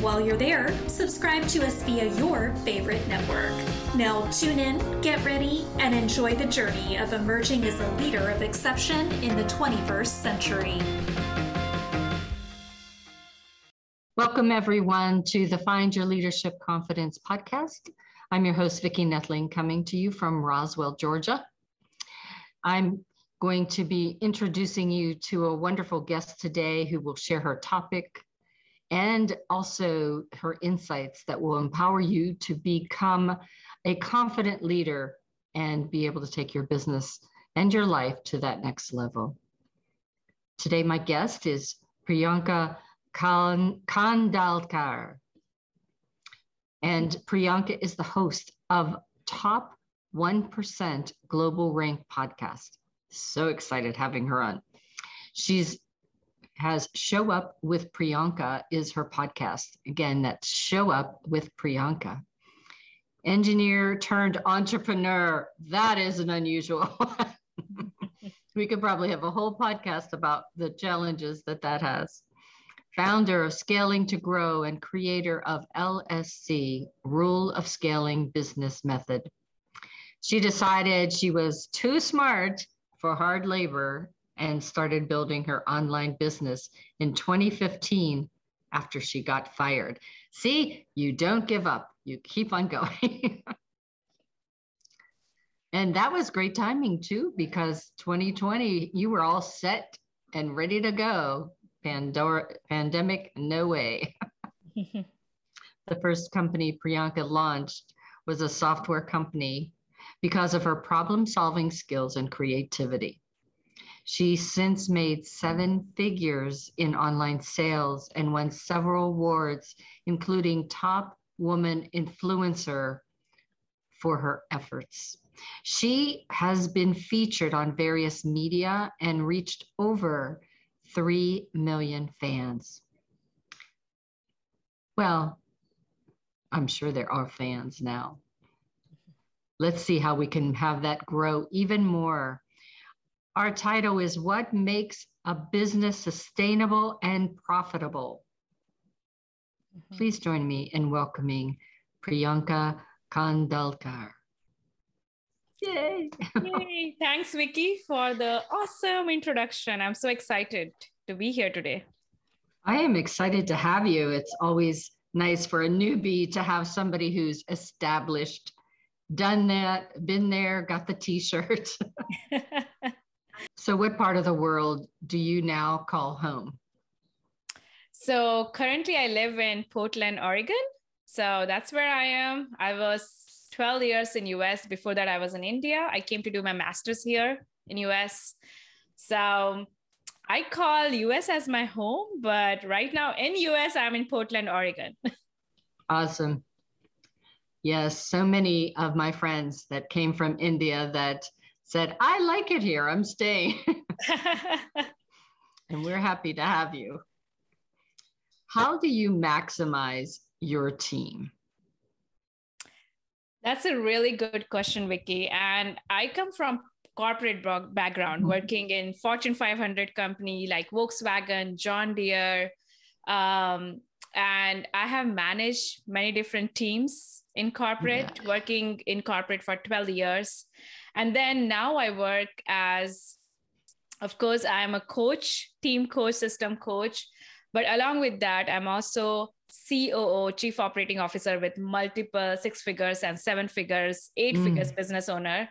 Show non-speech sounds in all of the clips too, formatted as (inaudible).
While you're there, subscribe to us via your favorite network. Now, tune in, get ready, and enjoy the journey of emerging as a leader of exception in the 21st century. Welcome, everyone, to the Find Your Leadership Confidence podcast. I'm your host, Vicki Netling, coming to you from Roswell, Georgia. I'm going to be introducing you to a wonderful guest today who will share her topic and also her insights that will empower you to become a confident leader and be able to take your business and your life to that next level. Today, my guest is Priyanka Khandalkar. And Priyanka is the host of Top 1% Global Rank podcast. So excited having her on. She's has Show Up with Priyanka is her podcast. Again, that's Show Up with Priyanka. Engineer turned entrepreneur. That is an unusual. (laughs) we could probably have a whole podcast about the challenges that that has. Founder of Scaling to Grow and creator of LSC, Rule of Scaling Business Method. She decided she was too smart for hard labor and started building her online business in 2015 after she got fired. See, you don't give up, you keep on (laughs) going. and that was great timing too, because 2020, you were all set and ready to go. Pandora, pandemic, no way. (laughs) the first company Priyanka launched was a software company because of her problem solving skills and creativity. She's since made seven figures in online sales and won several awards, including Top Woman Influencer for her efforts. She has been featured on various media and reached over 3 million fans. Well, I'm sure there are fans now. Let's see how we can have that grow even more our title is What Makes a Business Sustainable and Profitable? Mm-hmm. Please join me in welcoming Priyanka Khandalkar. Yay! Yay! (laughs) Thanks, Vicki, for the awesome introduction. I'm so excited to be here today. I am excited to have you. It's always nice for a newbie to have somebody who's established, done that, been there, got the t shirt. (laughs) So, what part of the world do you now call home? So, currently, I live in Portland, Oregon. So, that's where I am. I was 12 years in US. Before that, I was in India. I came to do my master's here in US. So, I call US as my home, but right now in US, I'm in Portland, Oregon. (laughs) awesome. Yes, so many of my friends that came from India that said, I like it here, I'm staying. (laughs) (laughs) and we're happy to have you. How do you maximize your team? That's a really good question, Vicki. And I come from corporate background, mm-hmm. working in Fortune 500 company like Volkswagen, John Deere, um, and I have managed many different teams in corporate, yeah. working in corporate for 12 years. And then now I work as, of course, I'm a coach, team coach, system coach. But along with that, I'm also COO, Chief Operating Officer with multiple six figures and seven figures, eight mm. figures business owner.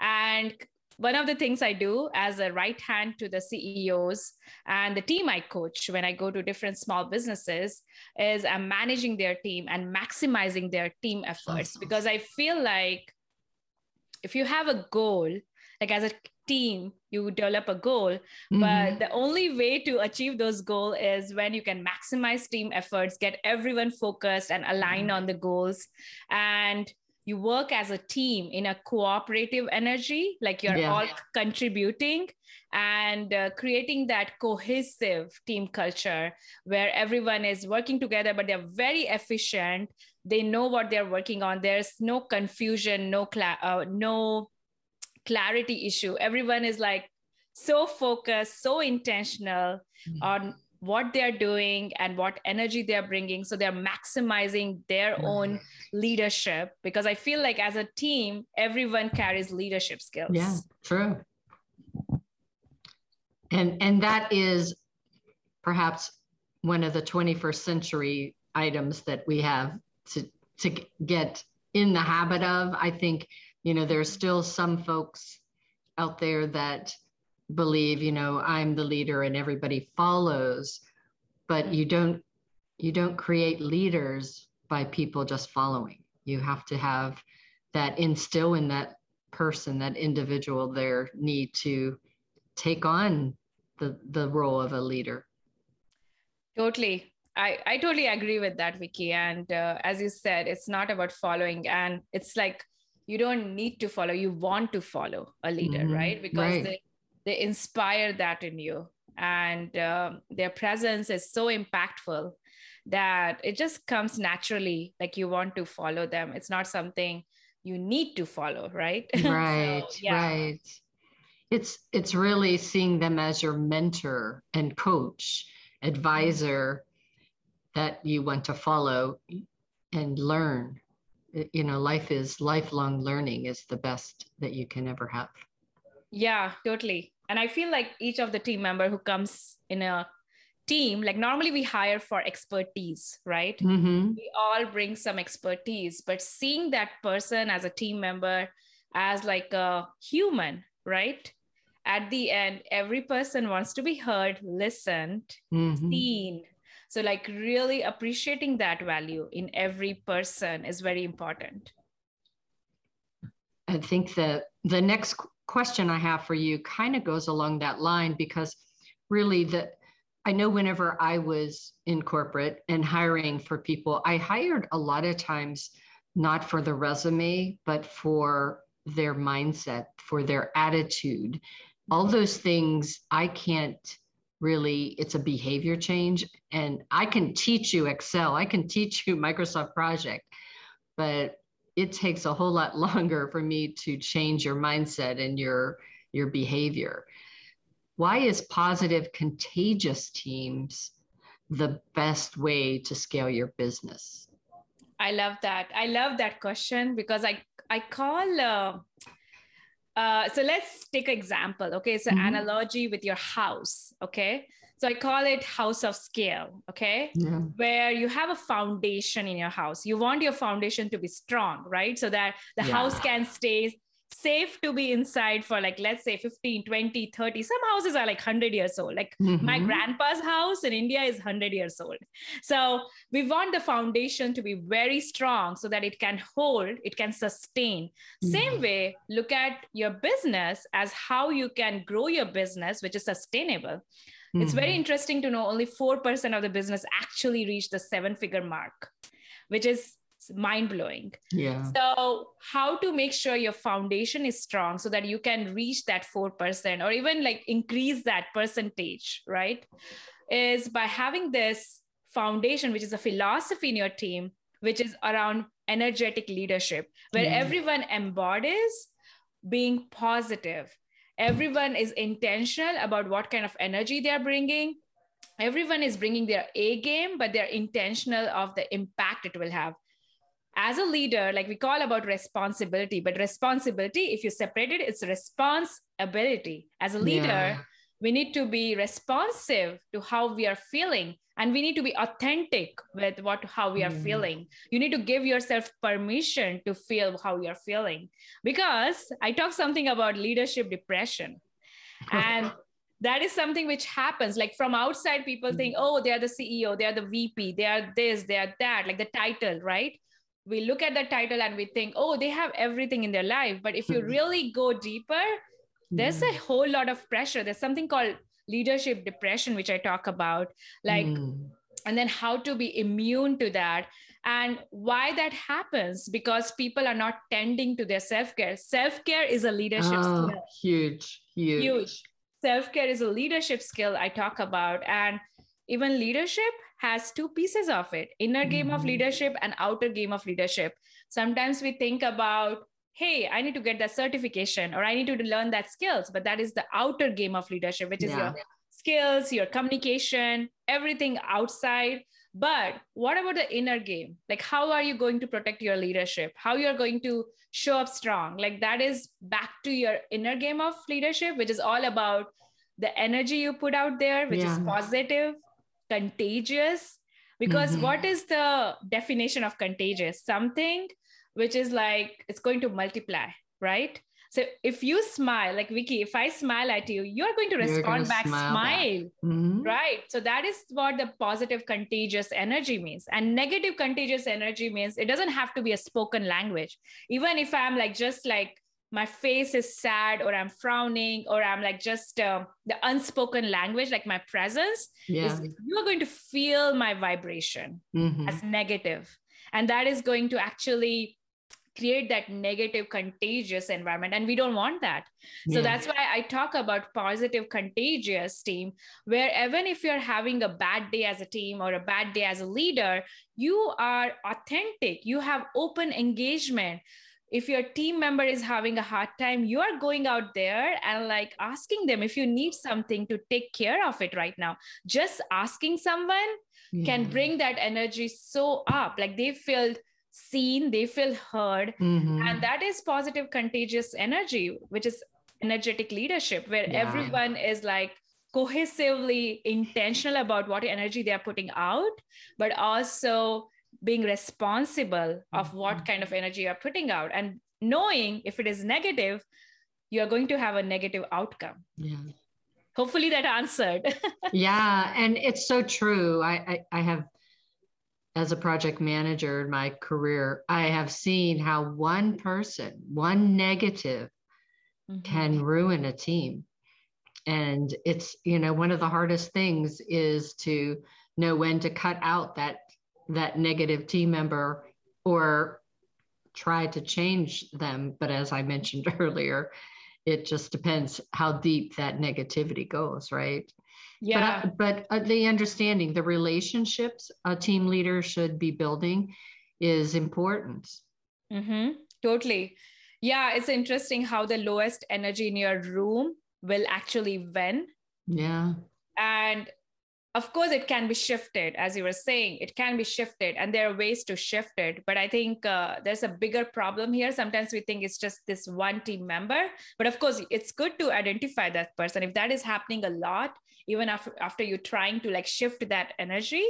And one of the things I do as a right hand to the CEOs and the team I coach when I go to different small businesses is I'm managing their team and maximizing their team efforts because I feel like if you have a goal like as a team you develop a goal mm-hmm. but the only way to achieve those goals is when you can maximize team efforts get everyone focused and aligned mm-hmm. on the goals and you work as a team in a cooperative energy like you're yeah. all contributing and uh, creating that cohesive team culture where everyone is working together but they're very efficient they know what they're working on there's no confusion no cla- uh, no clarity issue everyone is like so focused so intentional mm-hmm. on what they're doing and what energy they're bringing. So they're maximizing their mm-hmm. own leadership because i feel like as a team everyone carries leadership skills. Yeah true. And and that is perhaps one of the 21st century items that we have to to get in the habit of. I think you know there's still some folks out there that believe you know i'm the leader and everybody follows but you don't you don't create leaders by people just following you have to have that instill in that person that individual their need to take on the the role of a leader totally I, I totally agree with that, Vicki. And uh, as you said, it's not about following, and it's like you don't need to follow; you want to follow a leader, mm-hmm. right? Because right. They inspire that in you. And um, their presence is so impactful that it just comes naturally like you want to follow them. It's not something you need to follow right? (laughs) Right so, yeah. right. It's it's really seeing them as your mentor and coach advisor that you want to follow and learn. You know life is lifelong learning is the best that you can ever have yeah, totally. And I feel like each of the team member who comes in a team, like normally we hire for expertise, right? Mm-hmm. We all bring some expertise, but seeing that person as a team member as like a human, right? At the end, every person wants to be heard, listened, mm-hmm. seen. So, like, really appreciating that value in every person is very important. I think that the next question I have for you kind of goes along that line because really the I know whenever I was in corporate and hiring for people, I hired a lot of times not for the resume, but for their mindset, for their attitude. All those things I can't really, it's a behavior change. And I can teach you Excel, I can teach you (laughs) Microsoft Project, but it takes a whole lot (laughs) longer for me to change your mindset and your your behavior. Why is positive contagious teams the best way to scale your business? I love that. I love that question because i i call uh, uh, so let's take an example okay? So mm-hmm. analogy with your house okay so I call it house of scale, okay? Yeah. Where you have a foundation in your house. You want your foundation to be strong, right? So that the yeah. house can stay safe to be inside for like let's say 15 20 30 some houses are like 100 years old like mm-hmm. my grandpa's house in india is 100 years old so we want the foundation to be very strong so that it can hold it can sustain mm-hmm. same way look at your business as how you can grow your business which is sustainable Mm-hmm. It's very mm-hmm. interesting to know only 4% of the business actually reach the seven figure mark, which is mind blowing. Yeah. So, how to make sure your foundation is strong so that you can reach that 4% or even like increase that percentage, right? Is by having this foundation, which is a philosophy in your team, which is around energetic leadership, where yeah. everyone embodies being positive everyone is intentional about what kind of energy they're bringing. Everyone is bringing their a game but they're intentional of the impact it will have. As a leader like we call about responsibility but responsibility if you separate it it's responsibility. As a leader yeah. We need to be responsive to how we are feeling and we need to be authentic with what how we are mm. feeling you need to give yourself permission to feel how you're feeling because i talk something about leadership depression (laughs) and that is something which happens like from outside people think mm. oh they are the ceo they are the vp they are this they are that like the title right we look at the title and we think oh they have everything in their life but if you mm. really go deeper there's a whole lot of pressure there's something called leadership depression which i talk about like mm. and then how to be immune to that And why that happens? Because people are not tending to their self care. Self care is a leadership oh, skill. Huge, huge. Huge. Self care is a leadership skill I talk about. And even leadership has two pieces of it inner game mm-hmm. of leadership and outer game of leadership. Sometimes we think about, hey, I need to get that certification or I need to learn that skills, but that is the outer game of leadership, which is yeah. your skills, your communication, everything outside. But what about the inner game? Like how are you going to protect your leadership? How you're going to show up strong? Like that is back to your inner game of leadership which is all about the energy you put out there which yeah. is positive contagious. Because mm-hmm. what is the definition of contagious? Something which is like it's going to multiply right so if you smile, like Vicki, if I smile at you, you're going to respond back, smile, smile. Back. Mm-hmm. right? So that is what the positive contagious energy means. And negative contagious energy means it doesn't have to be a spoken language. Even if I'm like just like my face is sad or I'm frowning or I'm like just uh, the unspoken language, like my presence, yeah. is, you are going to feel my vibration mm-hmm. as negative. And that is going to actually create that negative contagious environment and we don't want that. So that's why i talk about positive contagious team where even if you're having a bad day as a team or a bad day as a leader you are authentic. You have open engagement. If your team member is having a hard time you are going out there and like asking them if you need something to take care of it right now. Just asking someone yeah. can bring that energy so up. Like they feel seen they feel heard mm-hmm. and that is positive contagious energy which is energetic leadership where yeah. everyone is like cohesively intentional about what energy they are putting out but also being responsible of mm-hmm. what kind of energy you're putting out and knowing if it is negative you're going to have a negative outcome yeah hopefully that answered (laughs) yeah and it's so true I, I i have as a project manager in my career, I have seen how one person, one negative, mm-hmm. can ruin a team. And it's, you know, one of the hardest things is to know when to cut out that that negative team member or try to change them. But as I mentioned (laughs) earlier, it just depends how deep that negativity goes, right? Yeah. but, but uh, the understanding the relationships a team leader should be building is important. Mm-hmm. totally. Yeah it's interesting how the lowest energy in your room will actually win. Yeah. And of course it can be shifted. As you were saying it can be shifted and there are ways to shift it. But i think uh, there's a bigger problem here. Sometimes we think it's just this one team member. But of course it's good to identify that person. If that is happening a lot even after after you trying to like shift that energy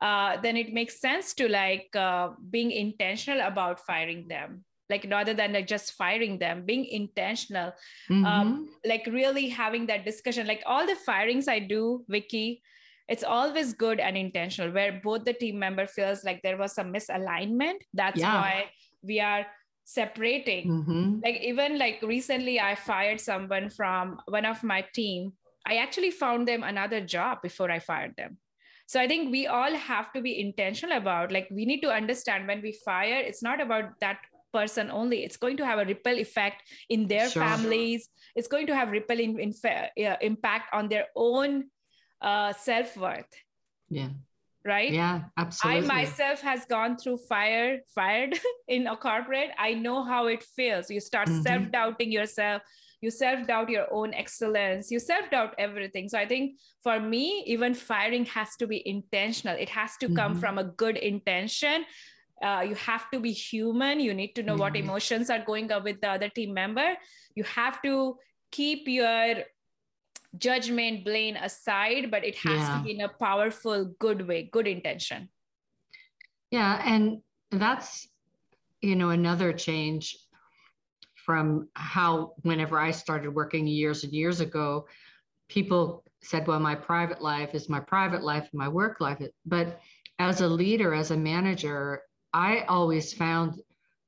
uh, then it makes sense to like uh, being intentional about firing them like rather than like just firing them being intentional um, mm-hmm. um, like really having that discussion like all the firings i do vicky it's always good and intentional where both the team member feels like there was some misalignment that's yeah. why we are separating mm-hmm. like even like recently i fired someone from one of my team i actually found them another job before i fired them. So i think we all have to be intentional about like we need to understand when we fire it's not about that person only. It's going to have a ripple effect in their sure. families. It's going to have ripple in, in, uh, impact on their own uh, self-worth. Yeah. Right? Yeah absolutely. i myself has gone through fire fired (laughs) in a corporate. I know how it feels. You start mm-hmm. self-doubting yourself you self-doubt your own excellence. You self-doubt everything. So i think for me even firing has to be intentional. It has to come mm-hmm. from a good intention. Uh, you have to be human. You need to know mm-hmm. what emotions are going up with the other team member. You have to keep your judgment blame aside but it has yeah. to be in a powerful good way good intention. Yeah and that's you know another change from how whenever i started working years and years ago people said well my private life is my private life and my work life but as a leader as a manager i always found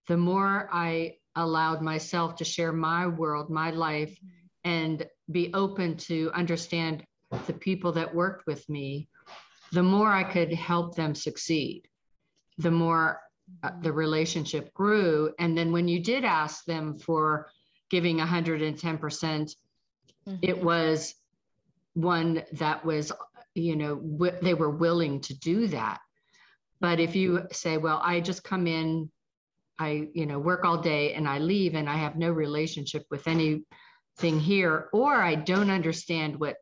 the more i allowed myself to share my world my life and be open to understand the people that worked with me, the more I could help them succeed. the more uh, the relationship grew. And then when you did ask them for giving 110%, percent mm-hmm. it was one that was, you know, w- they were willing to do that. But if you say, well, I just come in, I, you know, work all day and I leave and I have no relationship with anything here, or I don't understand what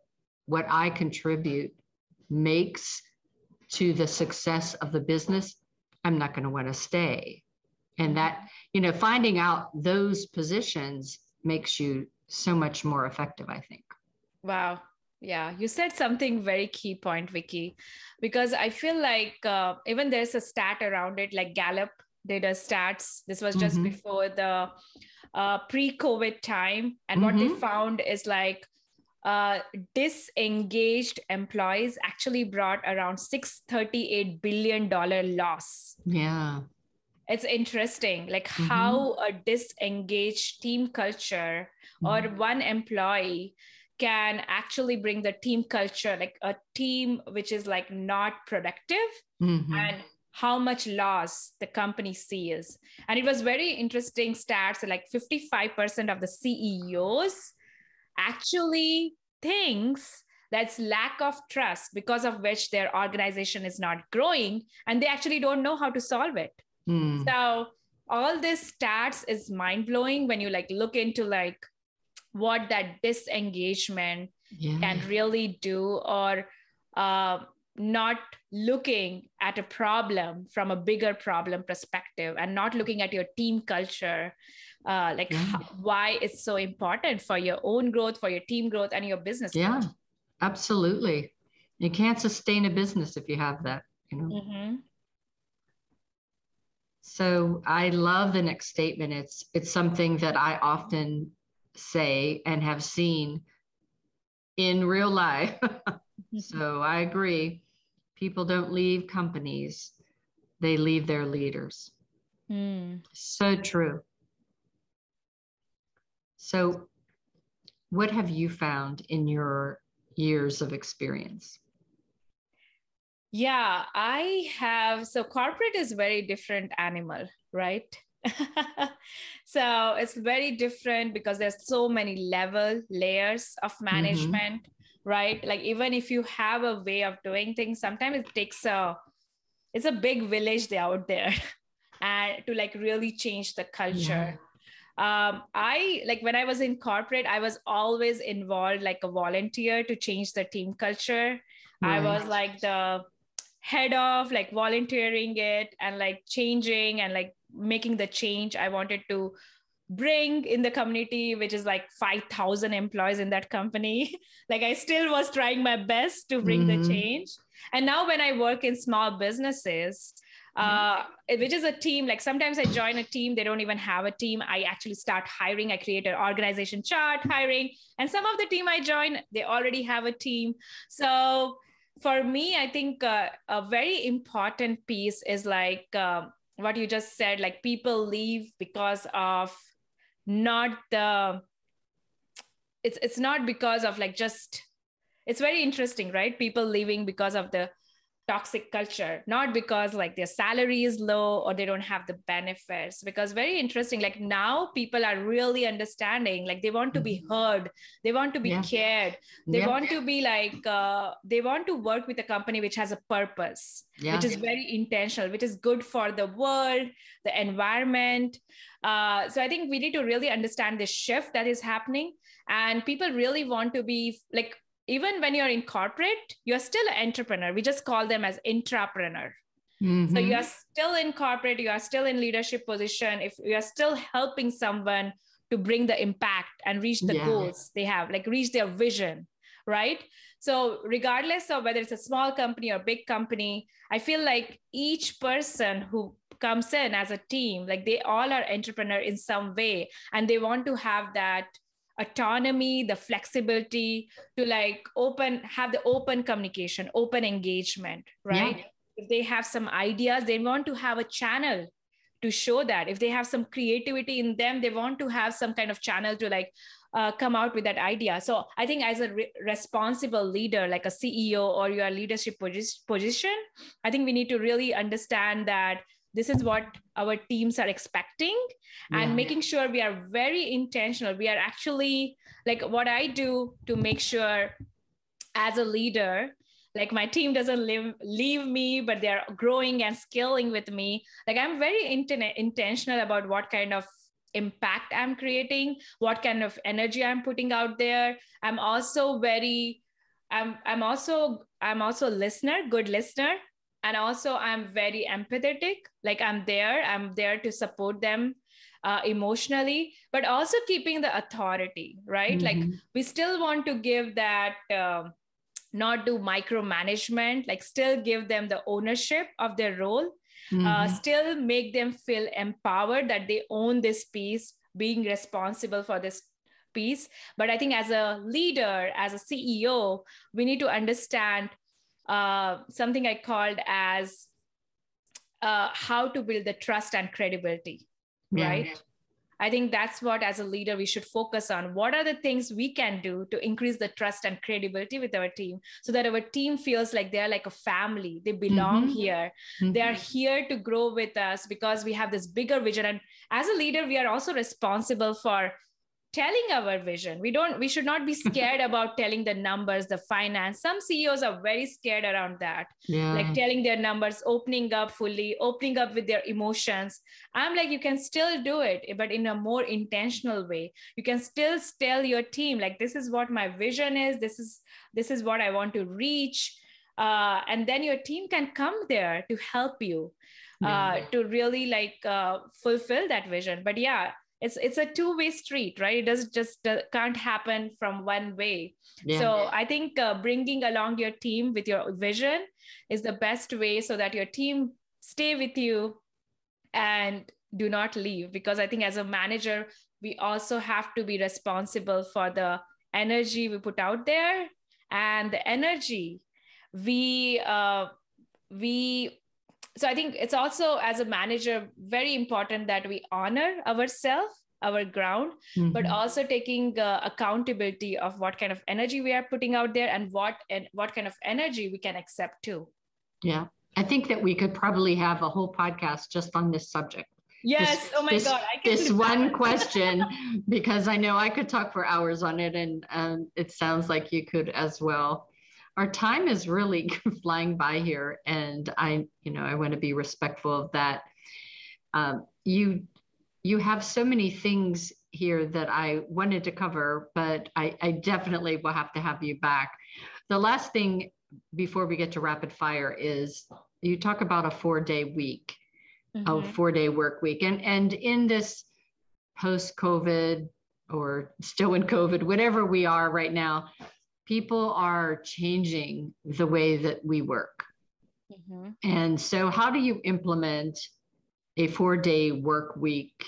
what I contribute makes to the success of the business, I'm not going to want to stay. And that, you know, finding out those positions makes you so much more effective, I think. Wow. Yeah, you said something very key point, Vicki, because I feel like uh, even there's a stat around it, like Gallup did a stats. This was just mm-hmm. before the uh, pre-COVID time, and mm-hmm. what they mm-hmm. found is like uh, disengaged employees actually brought around 638 billion dollar loss yeah it's interesting like mm-hmm. how a disengaged team culture mm-hmm. or one employee can actually bring the team culture like a team which is like not productive mm-hmm. and how much loss the company sees and it was very interesting stats like 55% of the ceos actually thinks that's lack of trust because of which their organization is not growing and they actually don't know how to solve it mm. so all this stats is mind blowing when you like look into like what that disengagement yeah. can really do or uh, not looking at a problem from a bigger problem perspective and not looking at your team culture uh, like yeah. how, why it's so important for your own growth for your team growth and your business yeah. growth. absolutely. You can't sustain a business if you have that you know? Mm-hmm. so i love the next statement. It's it's something that i often say and have seen in real life. (laughs) So i agree. People don't leave companies. They leave their leaders. Mm. so true so, what have you found in your years of experience? Yeah, I have. So, corporate is very different animal, right? (laughs) so it's very different because there's so many level layers of mm-hmm. management mm-hmm. right like even if you have a way of doing things sometimes it takes a it's a big village out there (laughs) and to like really change the culture yeah um, i like when i was in corporate i was always involved like a volunteer to change the team culture right. i was like the head of like volunteering it and like changing and like making the change i wanted to bring in the community which is like 5000 employees in that company (laughs) like i still was trying my best to bring mm-hmm. the change and now when i work in small businesses uh, which is a team. Like sometimes I join a team, they don't even have a team. I actually start hiring. I create an organization chart, hiring, and some of the team I join, they already have a team. So for me, I think uh, a very important piece is like uh, what you just said. Like people leave because of not the. It's it's not because of like just. It's very interesting, right? People leaving because of the toxic culture not because like their salary is low or they don't have the benefits because very interesting like now people are really understanding like they want to be mm-hmm. heard they want to be yeah. cared they yeah. want to be like uh, they want to work with a company which has a purpose yeah. which is very intentional which is good for the world the environment uh, so i think we need to really understand this shift that is happening and people really want to be like even when you're in corporate, you're still an entrepreneur. We just call them as intrapreneur. Mm-hmm. So you are still in corporate, you are still in leadership position. If you are still helping someone to bring the impact and reach the yeah. goals they have, like reach their vision, right? So regardless of whether it's a small company or big company, I feel like each person who comes in as a team, like they all are entrepreneur in some way, and they want to have that autonomy the flexibility to like open have the open communication open engagement right? Yeah. if they have some ideas they want to have a channel to show that. If they have some creativity in them they want to have some kind of channel to like uh, come out with that idea. So i think as a re- responsible leader like a ceo or your leadership position i think we need to really understand that this is what our teams are expecting and yeah. making sure we are very intentional. We are actually like what i do to make sure as a leader like my team doesn't live, leave me but they're growing and scaling with me. Like i'm very inten- intentional about what kind of impact i'm creating what kind of energy i'm putting out there. I'm also very i'm i'm also i'm also a listener good listener and also i'm very empathetic like i'm there i'm there to support them uh, emotionally but also keeping the authority right mm-hmm. like we still want to give that uh, not do micromanagement like still give them the ownership of their role uh, mm-hmm. uh, still make them feel empowered that they own this piece being responsible for this piece but i think as a leader as a ceo we need to understand uh, something i called as uh, how to build the trust and credibility yeah. right I think that's what, as a leader, we should focus on. What are the things we can do to increase the trust and credibility with our team so that our team feels like they're like a family? They belong mm-hmm. here. Mm-hmm. They are here to grow with us because we have this bigger vision. And as a leader, we are also responsible for telling our vision. We don't we should not be (laughs) scared about telling the numbers the finance. Some ceos are very scared around that. Yeah. like telling their numbers opening up fully opening up with their emotions. I'm like you can still do it but in a more intentional way. You can still tell your team like this is what my vision is. This is this is what i want to reach. Uh, and then your team can come there to help you uh, yeah. to really like uh, fulfill that vision. But yeah it's it's a two way street right? It doesn't just uh, can't happen from one way. Yeah. so i think uh, bringing along your team with your vision is the best way so that your team stay with you and do not leave. Because i think as a manager we also have to be responsible for the energy we put out there. And the energy we uh, we so i think it's also as a manager very important that we honor ourselves our ground mm-hmm. but also taking uh, accountability of what kind of energy we are putting out there and what and what kind of energy we can accept too. Yeah. I think that we could probably have a whole podcast just on this subject. Yes. This, oh my this, god this one question because i know i could talk for hours on it and um, it sounds like you could as well our time is really (laughs) flying by here and i you know i want to be respectful of that um, you you have so many things here that i wanted to cover but I, I definitely will have to have you back the last thing before we get to rapid fire is you talk about a four day week mm-hmm. a four day work week and and in this post covid or still in covid whatever we are right now people are changing the way that we work. Mm-hmm. And so, how do you implement a four day work week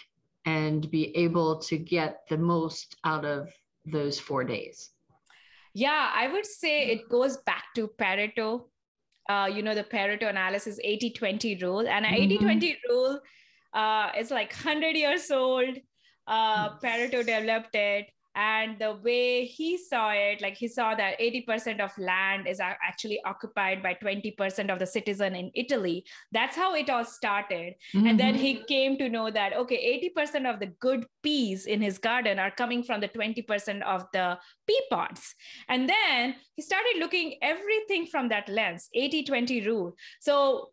and be able to get the most out of those four days? Yeah, I would say it goes back to Pareto. Uh, you know, the Pareto analysis 80 20 rule. And mm-hmm. 80 20 rule uh, is like 100 years old. Uh, Pareto developed it and the way he saw it like he saw that 80% of land is actually occupied by 20% of the citizen in italy that's how it all started mm-hmm. and then he mm-hmm. came to know that okay 80% of the good peas in his garden are coming from the 20% of the pea pods and then he started looking everything from that lens 80 20 rule so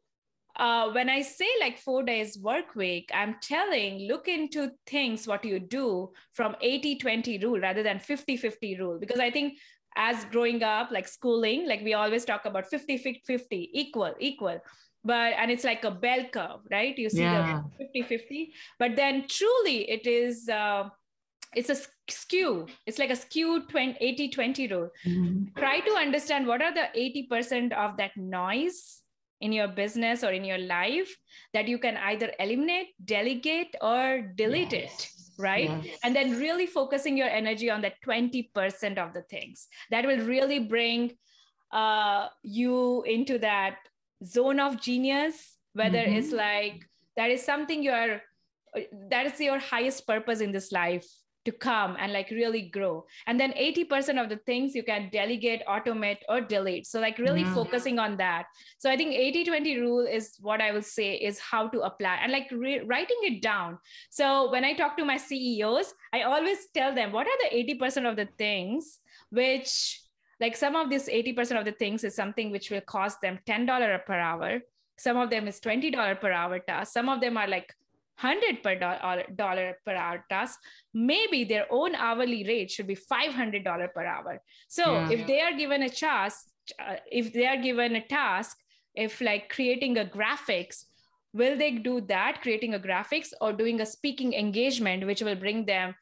uh, when I say like four days work week, I'm telling look into things what you do from 80 20 rule rather than 50 50 rule. Because I think as growing up, like schooling, like we always talk about 50 50 equal, equal. But and it's like a bell curve, right? You see yeah. the 50 50. But then truly it is. Uh, it's a skew it's like a skew 20, 80 20 rule mm-hmm. try to understand what are the 80% of that noise in your business or in your life that you can either eliminate, delegate, or delete yes. it right yes. and then really focusing your energy on that 20% of the things that will really bring uh, you into that zone of genius whether mm-hmm. it's like that is something you are that is your highest purpose in this life to come and like really grow. And then 80% of the things you can delegate automate or delete. So like really yeah. focusing on that. So i think 80 20 rule is what i will say is how to apply and like re- writing it down. So when i talk to my ceos i always tell them what are the 80% of the things which like some of this 80% of the things is something which will cost them $10 per hour. Some of them is $20 per hour task. Some of them are like 100 per dollar per hour task maybe their own hourly rate should be $500 per hour so yeah. if they are given a task uh, if they are given a task if like creating a graphics will they do that creating a graphics or doing a speaking engagement which will bring them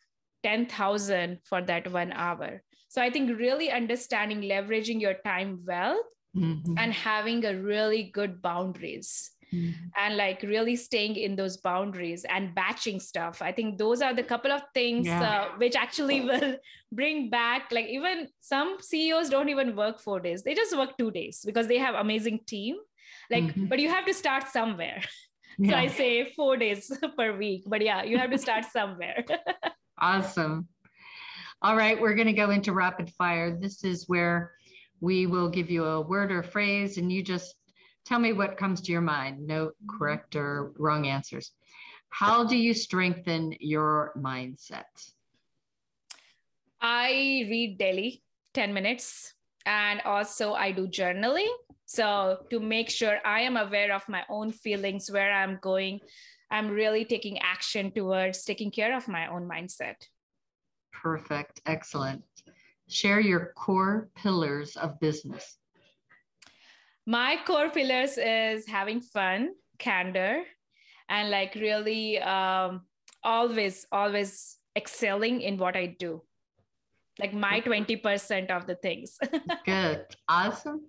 10000 for that one hour so i think really understanding leveraging your time well mm-hmm. and having a really good boundaries mm-hmm. and like really staying in those boundaries and batching stuff i think those are the couple of things yeah. uh, which actually (laughs) will bring back like even some ceos don't even work four days they just work two days because they have amazing team like mm-hmm. but you have to start somewhere yeah. (laughs) so i say four days (laughs) per week but yeah you have to start somewhere awesome all right we're going to go into rapid fire this is where we will give you a word or phrase and you just Tell me what comes to your mind. No mm-hmm. correct or wrong answers. How do you strengthen your mindset? I read daily, 10 minutes, and also I do journaling. So, to make sure I am aware of my own feelings, where I'm going, I'm really taking action towards taking care of my own mindset. Perfect. Excellent. Share your core pillars of business my core pillars is having fun candor and like really um, always always excelling in what i do. Like my 20% of the things. (laughs) Good. Awesome.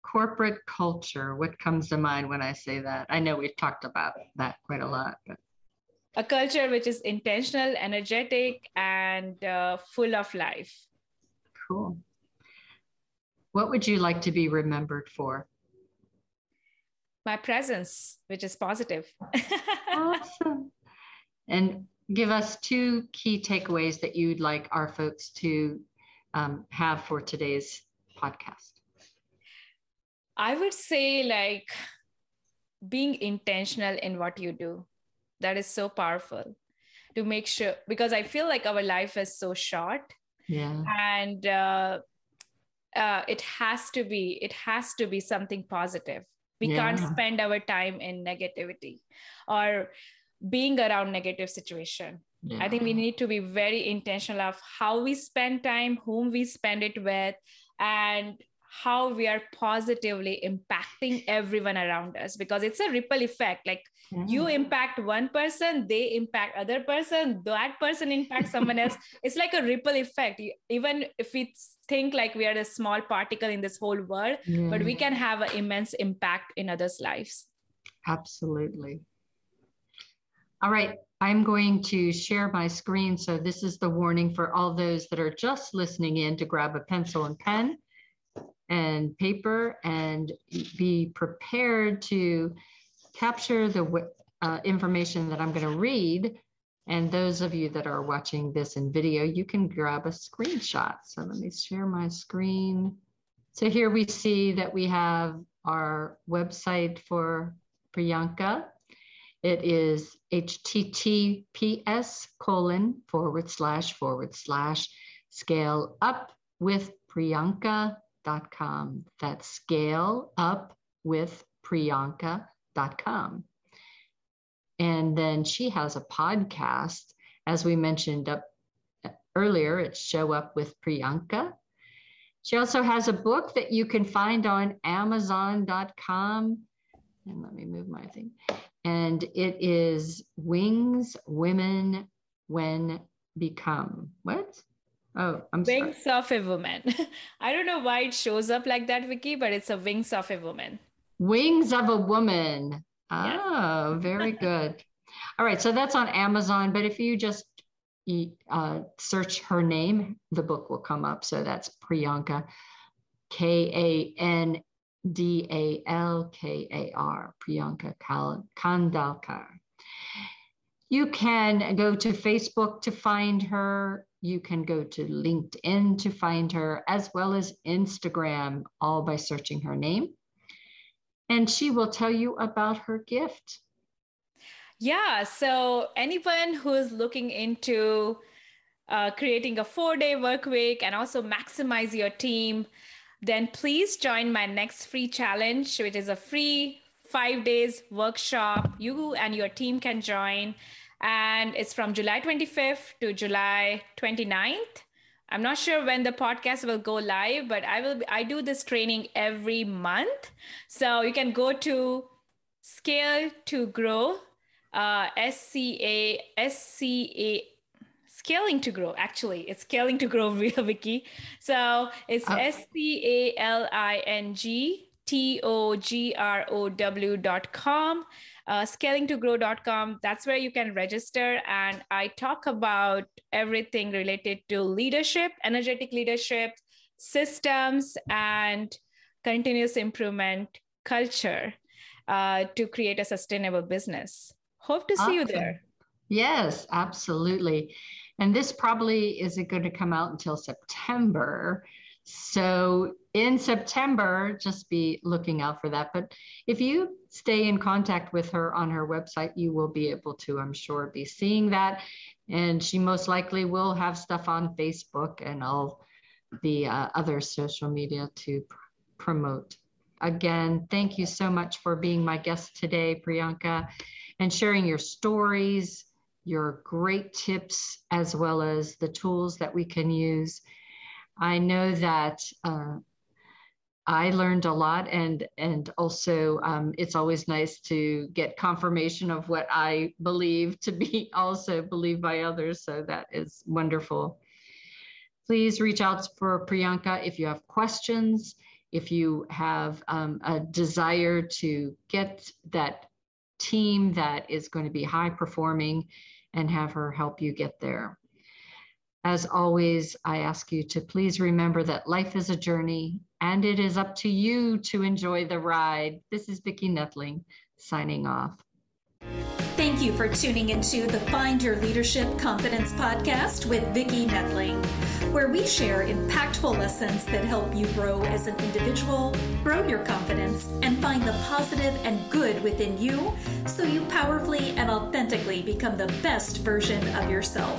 Corporate culture. What comes to mind when i say that? I know we've talked about that quite a lot but. A culture which is intentional energetic and uh, full of life. Cool what would you like to be remembered for? My presence, which is positive. (laughs) awesome. And give us two key takeaways that you'd like our folks to um, have for today's podcast. I would say, like, being intentional in what you do. That is so powerful to make sure, because I feel like our life is so short. Yeah. And, uh, uh, it has to be it has to be something positive we yeah. can't spend our time in negativity or being around negative situation yeah. i think we need to be very intentional of how we spend time whom we spend it with and how we are positively impacting everyone around us because it's a ripple effect like mm. you impact one person they impact other person that person impacts someone else (laughs) it's like a ripple effect even if we think like we are a small particle in this whole world mm. but we can have an immense impact in others lives absolutely all right I'm going to share my screen. So this is the warning for all those that are just listening in to grab a pencil and pen and paper and be prepared to capture the uh, information that I'm going to read. And those of you that are watching this in video, you can grab a screenshot. So let me share my screen. So here we see that we have our website for Priyanka. It is https colon forward slash forward slash scale up with Priyanka priyanka.com. That's scale up with priyanka.com. And then she has a podcast, as we mentioned up uh, earlier, it's Show Up with Priyanka. She also has a book that you can find on Amazon.com. And let me move my thing. And it is Wings Women When Become. What? Oh, I'm Wings sorry. of a Woman. (laughs) I don't know why it shows up like that, Vicki, but it's a Wings of a Woman. Wings of a Woman. Oh, very (laughs) good. All right, so that's on Amazon, but if you just uh, search her name, the book will come up. So that's Priyanka, K A N D A L K A R, Priyanka Khandalkar. You can go to Facebook to find her. You can go to LinkedIn to find her, as well as Instagram, all by searching her name. And she will tell you about her gift. Yeah. So, anyone who is looking into uh, creating a four day work week and also maximize your team, then please join my next free challenge, which is a free five days workshop. You and your team can join, and it's from July 25th to July 29th. I'm not sure when the podcast will go live, but I will. I do this training every month, so you can go to Scale to Grow, uh, S C A S C A scaling to grow actually it's scaling to grow (laughs) real wiki so it's s-c-a-l-i-n-g-t-o-g-r-o-w dot com uh, scalingtogrow.com that's where you can register. And i talk about everything related to leadership energetic leadership systems and continuous improvement culture uh, to create a sustainable business. Hope to awesome. see you there. Yes absolutely. And this probably isn't going to come out until September. So in September, just be looking out for that. But if you stay in contact with her on her website, you will be able to, I'm sure, be seeing that. And she most likely will have stuff on Facebook and all the uh, other social media to pr- promote. Again, thank you so much for being my guest today, Priyanka, and sharing your stories your great tips as well as the tools that we can use. I know that uh, I learned a lot, and and also um, it's always nice to get confirmation of what I believe to be (laughs) also believed by others. So that is wonderful. Please reach out for Priyanka if you have questions, if you have um, a desire to get that team that is going to be high performing and have her help you get there. As always, I ask you to please remember that life is a journey and it is up to you to enjoy the ride. This is Vicki Nedling signing off. Thank you for tuning into the Find Your Leadership Confidence podcast with Vicki Nedling, where we share impactful lessons that help you grow as an individual, grow your confidence, and find the positive and good within you so you powerfully and authentically become the best version of yourself.